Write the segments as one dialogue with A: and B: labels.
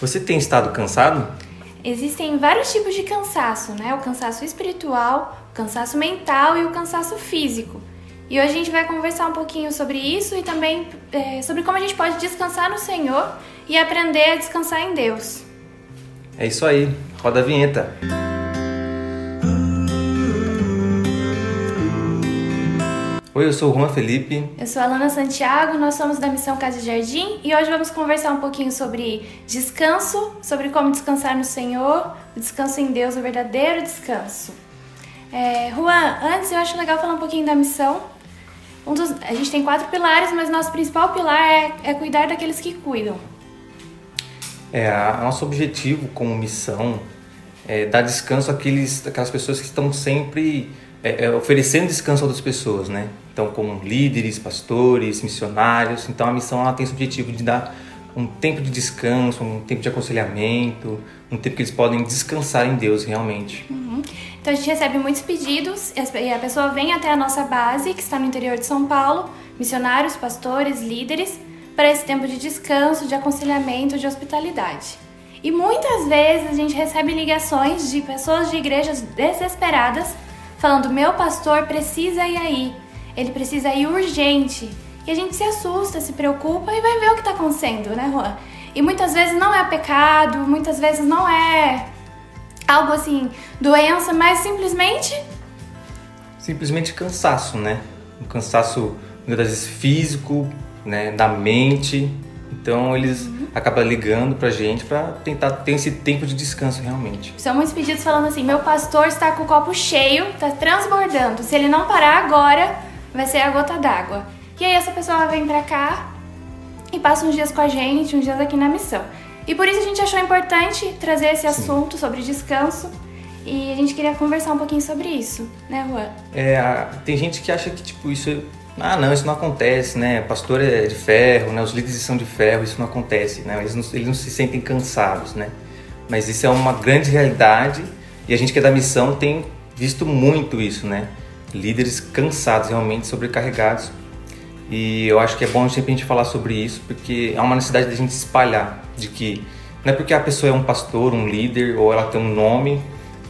A: Você tem estado cansado?
B: Existem vários tipos de cansaço, né? O cansaço espiritual, o cansaço mental e o cansaço físico. E hoje a gente vai conversar um pouquinho sobre isso e também é, sobre como a gente pode descansar no Senhor e aprender a descansar em Deus.
A: É isso aí, roda a vinheta. Oi, eu sou o Juan Felipe.
B: Eu sou a Alana Santiago, nós somos da Missão Casa Jardim e hoje vamos conversar um pouquinho sobre descanso, sobre como descansar no Senhor, o descanso em Deus, o verdadeiro descanso. É, Juan, antes eu acho legal falar um pouquinho da missão. Um dos, a gente tem quatro pilares, mas nosso principal pilar é, é cuidar daqueles que cuidam.
A: É, a, nosso objetivo como missão é dar descanso àqueles, àquelas pessoas que estão sempre é, é, oferecendo descanso a outras pessoas, né? Então, como líderes, pastores, missionários. Então, a missão ela tem esse objetivo de dar um tempo de descanso, um tempo de aconselhamento, um tempo que eles podem descansar em Deus realmente.
B: Uhum. Então, a gente recebe muitos pedidos e a pessoa vem até a nossa base, que está no interior de São Paulo, missionários, pastores, líderes, para esse tempo de descanso, de aconselhamento, de hospitalidade. E muitas vezes a gente recebe ligações de pessoas de igrejas desesperadas falando: meu pastor precisa ir aí, ele precisa ir urgente. E a gente se assusta, se preocupa e vai ver o que está acontecendo, né, Juan? E muitas vezes não é pecado, muitas vezes não é algo assim, doença, mas simplesmente.
A: Simplesmente cansaço, né? Um cansaço, muitas vezes físico, né? Da mente. Então eles. Acabam ligando pra gente para tentar ter esse tempo de descanso realmente.
B: São muitos pedidos falando assim: meu pastor está com o copo cheio, está transbordando. Se ele não parar agora, vai ser a gota d'água. E aí essa pessoa vem pra cá e passa uns dias com a gente, uns dias aqui na missão. E por isso a gente achou importante trazer esse assunto Sim. sobre descanso. E a gente queria conversar um pouquinho sobre isso, né, Juan?
A: É, tem gente que acha que, tipo, isso ah, não, isso não acontece, né? Pastor é de ferro, né? Os líderes são de ferro, isso não acontece, né? Eles não, eles não se sentem cansados, né? Mas isso é uma grande realidade e a gente que é da missão tem visto muito isso, né? Líderes cansados, realmente sobrecarregados. E eu acho que é bom sempre a gente falar sobre isso, porque há uma necessidade da gente espalhar, de que não é porque a pessoa é um pastor, um líder, ou ela tem um nome,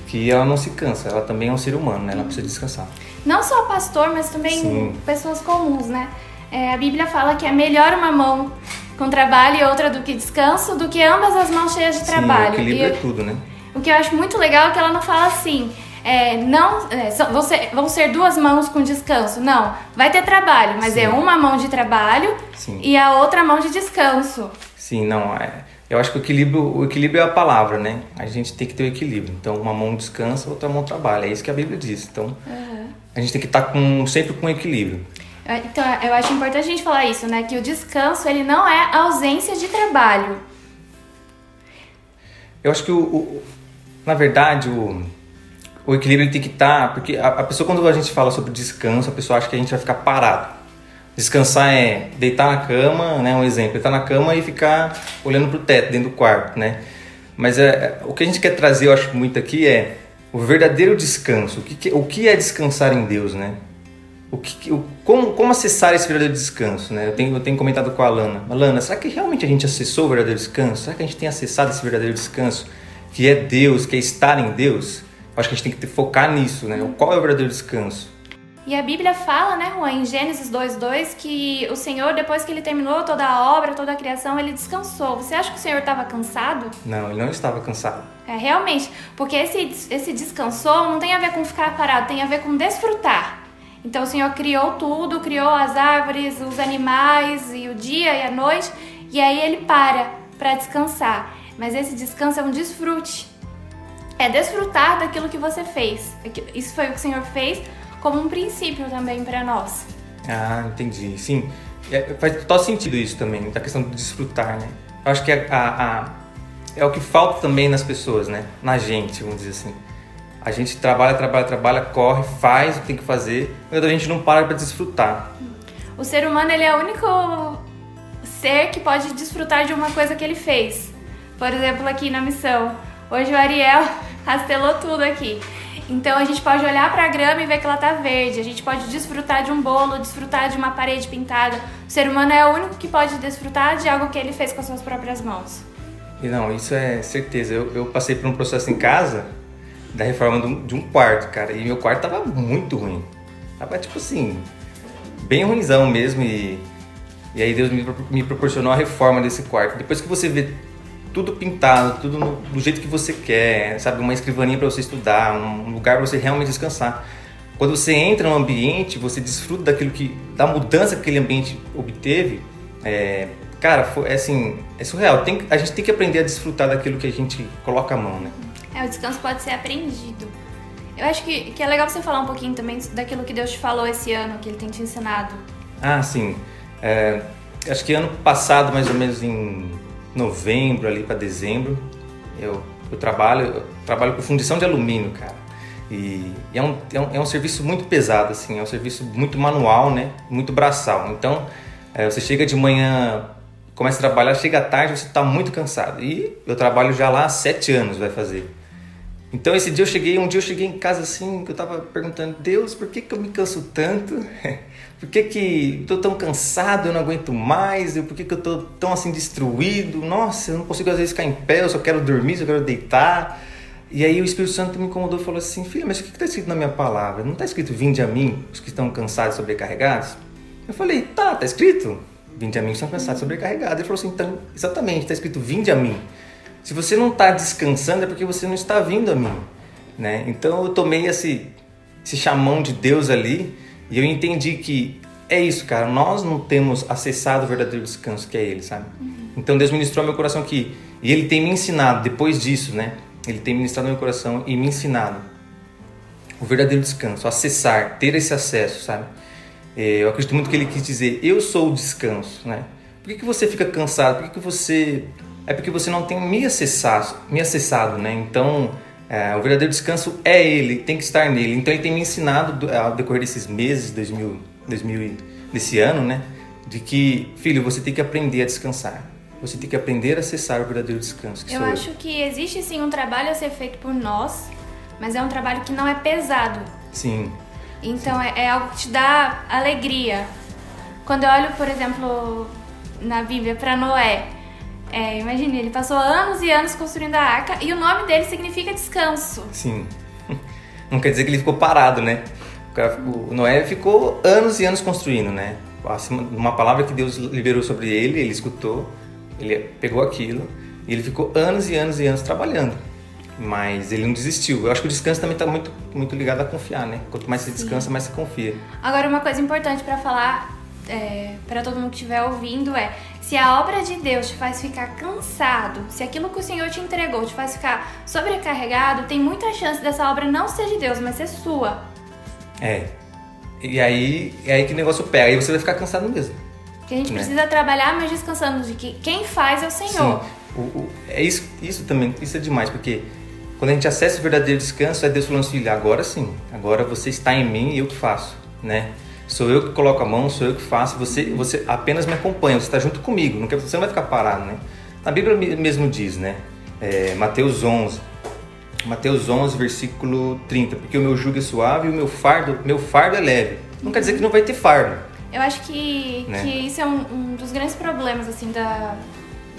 A: que ela não se cansa, ela também é um ser humano, né? Ela precisa descansar.
B: Não só pastor, mas também Sim. pessoas comuns, né? É, a Bíblia fala que é melhor uma mão com trabalho e outra do que descanso, do que ambas as mãos cheias de Sim, trabalho.
A: O equilíbrio e, é tudo, né?
B: O que eu acho muito legal é que ela não fala assim, é, não é, vão, ser, vão ser duas mãos com descanso. Não, vai ter trabalho, mas é Sim. é uma mão de trabalho Sim. e a outra mão de descanso.
A: Sim, não, é, eu acho que o equilíbrio, o equilíbrio é a palavra, né? A gente tem que ter o equilíbrio. Então, uma mão descansa, outra mão trabalha. É isso que a Bíblia diz. Então, uhum. A gente tem que estar com, sempre com equilíbrio.
B: Então, eu acho importante a gente falar isso, né? Que o descanso, ele não é ausência de trabalho.
A: Eu acho que, o, o na verdade, o, o equilíbrio tem que estar... Porque a, a pessoa, quando a gente fala sobre descanso, a pessoa acha que a gente vai ficar parado. Descansar é deitar na cama, né? Um exemplo, deitar na cama e ficar olhando para o teto dentro do quarto, né? Mas é, é, o que a gente quer trazer, eu acho muito aqui, é o verdadeiro descanso. O que, o que é descansar em Deus, né? O que, o, como, como acessar esse verdadeiro descanso, né? Eu tenho, eu tenho comentado com a Alana. Alana, será que realmente a gente acessou o verdadeiro descanso? Será que a gente tem acessado esse verdadeiro descanso? Que é Deus, que é estar em Deus? Eu acho que a gente tem que focar nisso, né? Qual é o verdadeiro descanso?
B: E a Bíblia fala, né, Juan, em Gênesis 2:2, que o Senhor, depois que ele terminou toda a obra, toda a criação, ele descansou. Você acha que o Senhor estava cansado?
A: Não, ele não estava cansado.
B: É, realmente, porque esse, esse descansou não tem a ver com ficar parado, tem a ver com desfrutar. Então o Senhor criou tudo, criou as árvores, os animais, e o dia e a noite, e aí ele para para descansar. Mas esse descanso é um desfrute. É desfrutar daquilo que você fez. Isso foi o que o Senhor fez como um princípio também para nós.
A: Ah, entendi. Sim, é, faz total sentido isso também, da questão de desfrutar, né? Eu acho que a, a, a, é o que falta também nas pessoas, né? Na gente, vamos dizer assim. A gente trabalha, trabalha, trabalha, corre, faz o que tem que fazer, mas a gente não para para desfrutar.
B: O ser humano ele é o único ser que pode desfrutar de uma coisa que ele fez. Por exemplo, aqui na missão. Hoje o Ariel rastelou tudo aqui. Então a gente pode olhar para a grama e ver que ela tá verde. A gente pode desfrutar de um bolo, desfrutar de uma parede pintada. O ser humano é o único que pode desfrutar de algo que ele fez com as suas próprias mãos.
A: Não, isso é certeza. Eu, eu passei por um processo em casa da reforma de um quarto, cara, e meu quarto tava muito ruim. Tava tipo assim, bem ruimzão mesmo e, e aí Deus me, me proporcionou a reforma desse quarto. Depois que você vê tudo pintado, tudo no, do jeito que você quer, sabe, uma escrivaninha para você estudar, um lugar para você realmente descansar. Quando você entra no ambiente, você desfruta daquilo que, da mudança que aquele ambiente obteve. É, cara, foi, é assim, é surreal. Tem, a gente tem que aprender a desfrutar daquilo que a gente coloca a mão, né?
B: É, o descanso pode ser aprendido. Eu acho que, que é legal você falar um pouquinho também daquilo que Deus te falou esse ano, que Ele tem te ensinado.
A: Ah, sim. É, acho que ano passado, mais ou menos em novembro ali para dezembro, eu, eu trabalho eu trabalho com fundição de alumínio, cara. E, e é, um, é, um, é um serviço muito pesado, assim, é um serviço muito manual, né? Muito braçal. Então, é, você chega de manhã, começa a trabalhar, chega à tarde, você está muito cansado. E eu trabalho já lá há sete anos, vai fazer. Então esse dia eu cheguei, um dia eu cheguei em casa assim, que eu tava perguntando, Deus, por que, que eu me canso tanto? Por que que tô tão cansado, eu não aguento mais? Por que que eu tô tão assim destruído? Nossa, eu não consigo às vezes ficar em pé, eu só quero dormir, só quero deitar. E aí o Espírito Santo me incomodou e falou assim, filho, mas o que está escrito na minha palavra? Não está escrito, vinde a mim, os que estão cansados e sobrecarregados? Eu falei, tá, tá escrito, vinde a mim, os que estão cansados e sobrecarregados. Ele falou assim, então, exatamente, está escrito, vinde a mim. Se você não está descansando é porque você não está vindo a mim, né? Então eu tomei esse, esse chamão de Deus ali e eu entendi que é isso, cara. Nós não temos acessado o verdadeiro descanso que é Ele, sabe? Uhum. Então Deus ministrou meu coração que e Ele tem me ensinado depois disso, né? Ele tem ministrado meu coração e me ensinado o verdadeiro descanso, acessar, ter esse acesso, sabe? É, eu acredito muito que Ele quis dizer: Eu sou o descanso, né? Por que, que você fica cansado? Por que, que você é porque você não tem me acessado, me acessado né? Então, é, o verdadeiro descanso é Ele, tem que estar nele. Então, Ele tem me ensinado ao decorrer desses meses, 2000, 2000 desse ano, né? De que, filho, você tem que aprender a descansar. Você tem que aprender a acessar o verdadeiro descanso.
B: eu acho eu. que existe sim um trabalho a ser feito por nós, mas é um trabalho que não é pesado.
A: Sim.
B: Então, sim. É, é algo que te dá alegria. Quando eu olho, por exemplo, na Bíblia para Noé, é, imagine, ele passou anos e anos construindo a arca e o nome dele significa descanso.
A: Sim. Não quer dizer que ele ficou parado, né? O Noé ficou anos e anos construindo, né? Uma palavra que Deus liberou sobre ele, ele escutou, ele pegou aquilo e ele ficou anos e anos e anos trabalhando. Mas ele não desistiu. Eu acho que o descanso também está muito, muito ligado a confiar, né? Quanto mais você descansa, mais você confia.
B: Agora, uma coisa importante para falar é, para todo mundo que estiver ouvindo é: se a obra de Deus te faz ficar cansado, se aquilo que o Senhor te entregou te faz ficar sobrecarregado, tem muita chance dessa obra não ser de Deus, mas ser sua.
A: É. E aí, é aí que o negócio pega, aí você vai ficar cansado mesmo.
B: Porque a gente né? precisa trabalhar, mas descansando de que quem faz é o Senhor.
A: Sim. O, o, é isso, isso também, isso é demais, porque quando a gente acessa o verdadeiro descanso, é Deus falando assim, agora sim, agora você está em mim e eu que faço, né? Sou eu que coloco a mão, sou eu que faço, você, você apenas me acompanha, você está junto comigo, não quer, você não vai ficar parado, né? A Bíblia mesmo diz, né? É, Mateus 11, Mateus 11, versículo 30, porque o meu jugo é suave e o meu fardo, meu fardo é leve. Não quer dizer que não vai ter fardo.
B: Eu acho que, né? que isso é um, um dos grandes problemas, assim, da,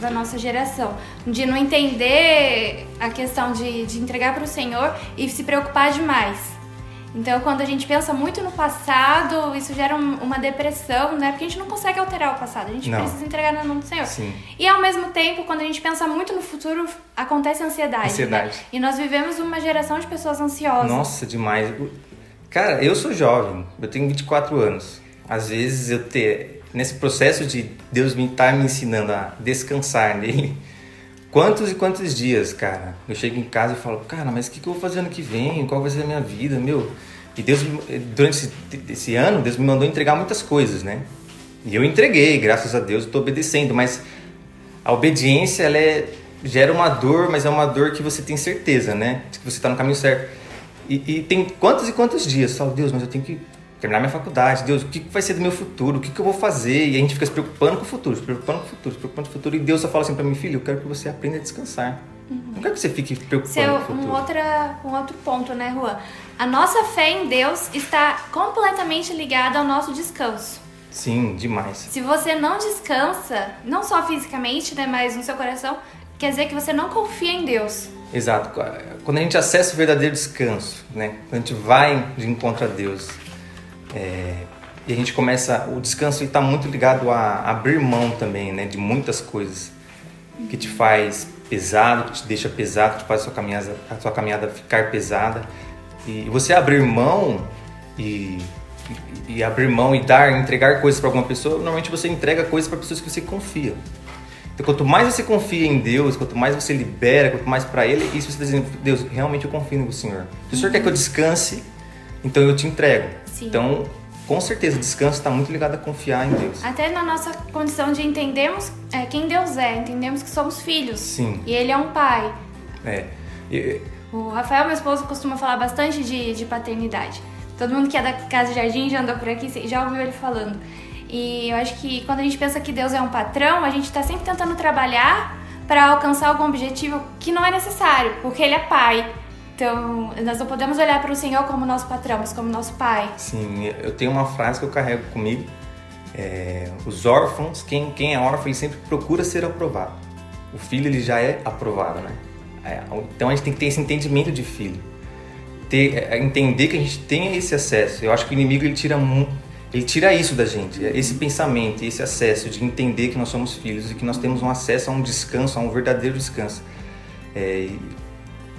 B: da nossa geração. De não entender a questão de, de entregar para o Senhor e se preocupar demais. Então, quando a gente pensa muito no passado, isso gera um, uma depressão, né? Porque a gente não consegue alterar o passado, a gente não. precisa entregar na mão do Senhor.
A: Sim.
B: E ao mesmo tempo, quando a gente pensa muito no futuro, acontece ansiedade.
A: Ansiedade. Né?
B: E nós vivemos uma geração de pessoas ansiosas.
A: Nossa, demais. Cara, eu sou jovem, eu tenho 24 anos. Às vezes eu ter nesse processo de Deus me estar tá me ensinando a descansar nele. Quantos e quantos dias, cara? Eu chego em casa e falo, cara, mas o que, que eu vou fazer ano que vem? Qual vai ser a minha vida, meu? E Deus, durante esse, esse ano, Deus me mandou entregar muitas coisas, né? E eu entreguei, graças a Deus, estou obedecendo, mas a obediência, ela é, gera uma dor, mas é uma dor que você tem certeza, né? De que você está no caminho certo. E, e, tem quantos e quantos dias? Falo, Deus, mas eu tenho que terminar minha faculdade, Deus, o que vai ser do meu futuro, o que, eu vou fazer? E a gente fica se preocupando com o futuro, se preocupando com o futuro, se preocupando com o futuro. E Deus só fala assim para mim, filho, eu quero que você aprenda a descansar. Uhum. Não quero que você fique preocupado Seu, com o futuro.
B: Um, outra, um outro ponto, né, Juan? A nossa fé em Deus está completamente ligada ao nosso descanso.
A: Sim, demais.
B: Se você não descansa, não só fisicamente, né, mas no seu coração, quer dizer que você não confia em Deus.
A: Exato. Quando a gente acessa o verdadeiro descanso, né? Quando a gente vai de encontro a Deus, é, e a gente começa, o descanso está muito ligado a abrir mão também, né? De muitas coisas que te faz pesado, que te deixa pesado, que te faz a sua caminhada, a sua caminhada ficar pesada. E você abrir mão e, e, abrir mão e dar, entregar coisas para alguma pessoa, normalmente você entrega coisas para pessoas que você confia. Então, quanto mais você confia em Deus, quanto mais você libera, quanto mais para Ele, isso você está dizendo, Deus, realmente eu confio no Senhor. Se o Senhor quer que eu descanse, então eu te entrego.
B: Sim.
A: Então, com certeza, descanso está muito ligado a confiar em Deus.
B: Até na nossa condição de entendermos é, quem Deus é, entendemos que somos filhos.
A: Sim.
B: E Ele é um pai.
A: É. E,
B: O Rafael, meu esposo, costuma falar bastante de, de paternidade. Todo mundo que é da Casa Jardim já andou por aqui, já ouviu ele falando. E eu acho que quando a gente pensa que Deus é um patrão, a gente está sempre tentando trabalhar para alcançar algum objetivo que não é necessário, porque Ele é pai. Então, nós não podemos olhar para o Senhor como nosso patrão, mas como nosso pai.
A: Sim, eu tenho uma frase que eu carrego comigo. É, os órfãos, quem, quem é órfão, ele sempre procura ser aprovado. O filho, ele já é aprovado, né? É, então a gente tem que ter esse entendimento de filho. Ter, é, entender que a gente tem esse acesso. Eu acho que o inimigo, ele tira, ele tira isso da gente. Esse pensamento, esse acesso de entender que nós somos filhos e que nós temos um acesso a um descanso, a um verdadeiro descanso. É,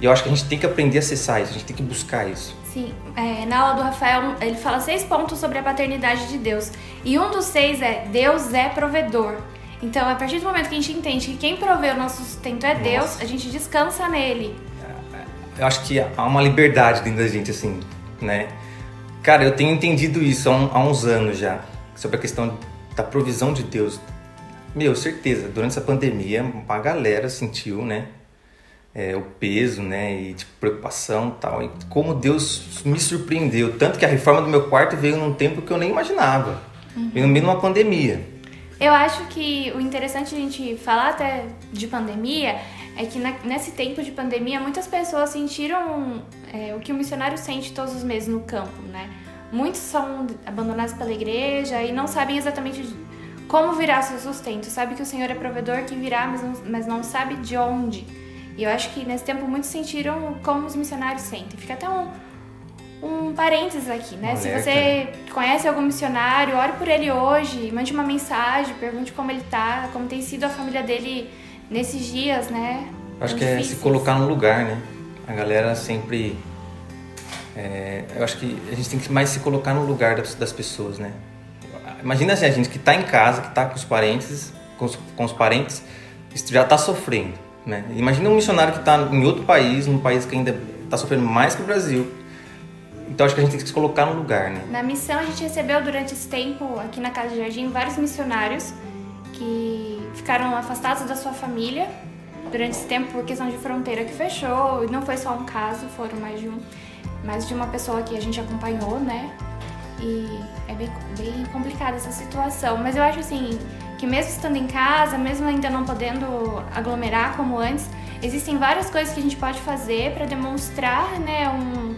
A: e eu acho que a gente tem que aprender a acessar isso, a gente tem que buscar isso.
B: Sim, é, na aula do Rafael, ele fala seis pontos sobre a paternidade de Deus. E um dos seis é Deus é provedor. Então, a partir do momento que a gente entende que quem provê o nosso sustento é Deus,
A: Nossa.
B: a gente descansa nele.
A: eu acho que há uma liberdade dentro da gente, assim, né? Cara, eu tenho entendido isso há, um- há uns anos já, sobre a questão da provisão de Deus. Meu, certeza, durante essa pandemia, uma galera sentiu, né? É, o peso, né? E tipo, preocupação tal. E como Deus me surpreendeu. Tanto que a reforma do meu quarto veio num tempo que eu nem imaginava. Veio no meio de uma pandemia.
B: Eu acho que o interessante a gente falar até de pandemia é que na- nesse tempo de pandemia muitas pessoas sentiram é, o que o missionário sente todos os meses no campo, né? Muitos são abandonados pela igreja e não sabem exatamente como virá seu sustento. Sabe que o Senhor é provedor que virá, mas não, mas não sabe de onde. E eu acho que nesse tempo muitos sentiram como os missionários sentem. Fica até um, um parênteses aqui, né?
A: Um
B: Se você conhece algum missionário, ore por ele hoje, mande uma mensagem, pergunte como ele tá, como tem sido a família dele nesses dias, né?
A: Eu acho
B: tão
A: que é se
B: difíceis.
A: colocar no lugar, né? A galera sempre. é, eu acho que a gente tem que mais se colocar no lugar das, das pessoas, né? Imagina assim, a gente que tá em casa, que tá com os parentes, com os, com os parentes, já tá sofrendo, né? Imagina um missionário que tá em outro país, num país que ainda tá sofrendo mais que o Brasil. Então acho que a gente tem que se colocar no lugar, né?
B: Na missão, a gente recebeu durante esse tempo, aqui na Casa de Jardim, vários missionários que ficaram afastados da sua família durante esse tempo por questão de fronteira que fechou. E não foi só um caso, foram mais de um, mais de uma pessoa que a gente acompanhou, né? E é bem, bem complicada essa situação. Mas eu acho assim que mesmo estando em casa, mesmo ainda não podendo aglomerar como antes, existem várias coisas que a gente pode fazer para demonstrar, né, um,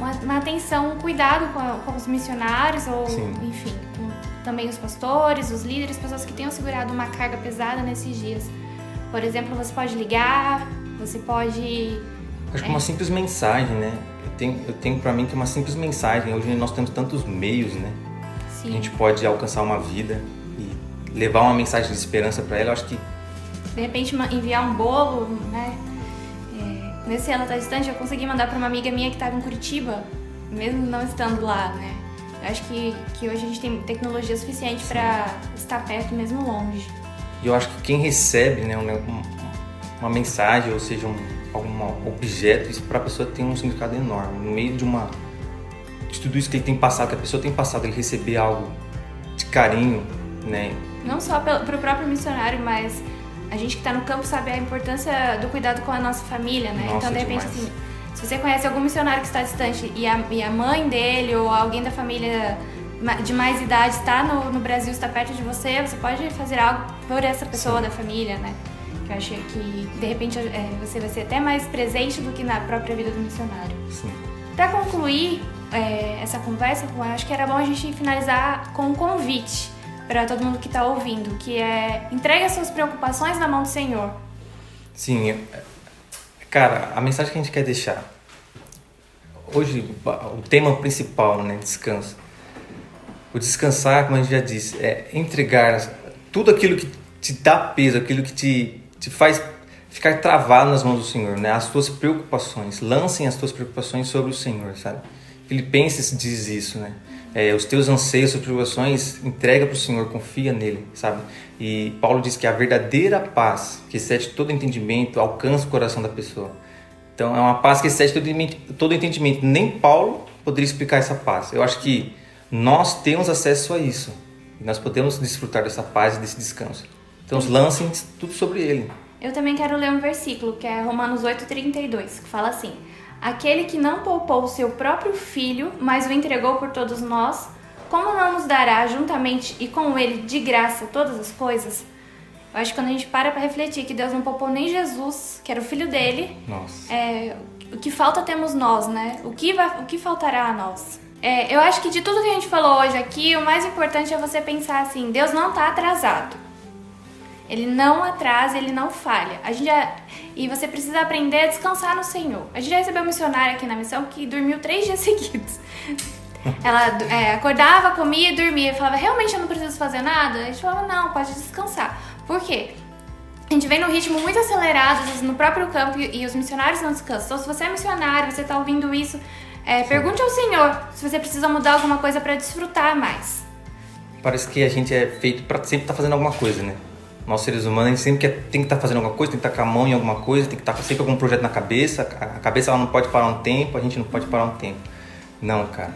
B: uma, uma atenção, um cuidado com, a- com os missionários ou,
A: Sim.
B: enfim, com também os pastores, os líderes, pessoas que tenham segurado uma carga pesada nesses dias. Por exemplo, você pode ligar, você pode
A: Acho que uma simples mensagem, né? Eu tenho, eu tenho para mim que uma simples mensagem. Hoje nós temos tantos meios, né? A
B: sim,
A: gente pode alcançar uma vida levar uma mensagem de esperança para ela. Eu acho que
B: de repente enviar um bolo, né? É, nesse ano tá distante, eu consegui mandar para uma amiga minha que estava em Curitiba, mesmo não estando lá, né? Eu acho que, que hoje a gente tem tecnologia suficiente para estar perto mesmo longe.
A: e eu acho que quem recebe, né, um- um- uma mensagem ou seja um algum objeto, isso para a pessoa tem um significado enorme. No meio de uma de tudo isso que ele tem passado, que a pessoa tem passado, ele receber algo de carinho, né?
B: Não só para o próprio missionário, mas a gente que está no campo sabe a importância do cuidado com a nossa família, né?
A: Nossa,
B: então, de repente,
A: demais.
B: assim, se você conhece algum missionário que está distante e a, e a mãe dele ou alguém da família de mais idade está no, no Brasil, está perto de você, você pode fazer algo por essa pessoa da família, né? Que eu acho que, de repente, é, você vai ser até mais presente do que na própria vida do missionário.
A: Assim,
B: Para concluir é, essa conversa, eu acho que era bom a gente finalizar com um convite para todo mundo que está ouvindo, que é entregue as suas preocupações na mão do Senhor.
A: Sim, é- cara, a mensagem que a gente quer deixar. Hoje, o tema principal, né? Descanso. O descansar, como a gente já disse, é entregar tudo aquilo que te dá peso, aquilo que te, te faz ficar travado nas mãos do Senhor, né? As tuas preocupações. Lancem as tuas preocupações sobre o Senhor, sabe? Filipenses diz isso, né? É, os teus anseios, suas preocupações, entrega para o Senhor, confia nele, sabe? E Paulo diz que a verdadeira paz, que excede todo entendimento, alcança o coração da pessoa. Então é uma paz que excede todo, entendimento. Nem Paulo poderia explicar essa paz. Eu acho que nós temos acesso a isso. E nós podemos desfrutar dessa paz e desse descanso. Então lancem tudo sobre ele.
B: Eu também quero ler um versículo, que é Romanos 8,32, que fala assim: Aquele que não poupou o seu próprio filho, mas o entregou por todos nós, como não nos dará juntamente e com ele de graça todas as coisas? Eu acho que quando a gente para para refletir que Deus não poupou nem Jesus, que era o filho dele, é, o que falta temos nós, né? O que, vai, o que faltará a nós? É, eu acho que de tudo que a gente falou hoje aqui, o mais importante é você pensar assim: Deus não está atrasado. Ele não atrasa, ele não falha. A gente já... E você precisa aprender a descansar no Senhor. A gente já recebeu um missionário aqui na missão que dormiu três dias seguidos. Ela é, acordava, comia e dormia. Falava, realmente eu não preciso fazer nada? A gente falava, não, pode descansar. Por quê? A gente vem num ritmo muito acelerado, às vezes no próprio campo, e os missionários não descansam. Então, se você é missionário, você está ouvindo isso, é, pergunte ao Senhor se você precisa mudar alguma coisa para desfrutar mais.
A: Parece que a gente é feito para sempre estar tá fazendo alguma coisa, né? Nós seres humanos, a gente sempre quer, tem que estar tá fazendo alguma coisa, tem que estar tá com a mão em alguma coisa, tem que estar sempre com algum projeto na cabeça. A cabeça ela não pode parar um tempo, a gente não pode parar um tempo. Não, cara.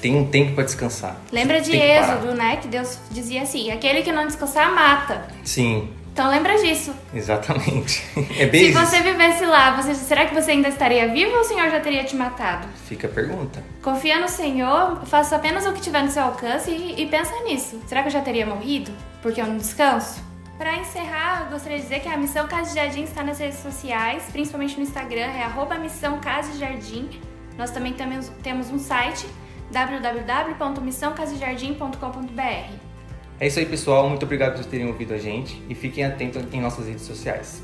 A: Tem um tempo para descansar.
B: Lembra de Êxodo, né? Que Deus dizia assim: aquele que não descansar mata.
A: Sim.
B: Então lembra disso.
A: Exatamente. É bem
B: Se você vivesse lá, você, será que você ainda estaria vivo ou o Senhor já teria te matado?
A: Fica a pergunta.
B: Confia no Senhor, faça apenas o que tiver no seu alcance e, e pensa nisso. Será que eu já teria morrido? Porque eu não descanso? Para encerrar, eu gostaria de dizer que a Missão Casa de Jardim está nas redes sociais, principalmente no Instagram, é arroba Missão Casa de Jardim. Nós também temos, um site, www.missãocasajardim.com.br.
A: É isso aí, pessoal. Muito obrigado por terem ouvido a gente e fiquem atentos em nossas redes sociais.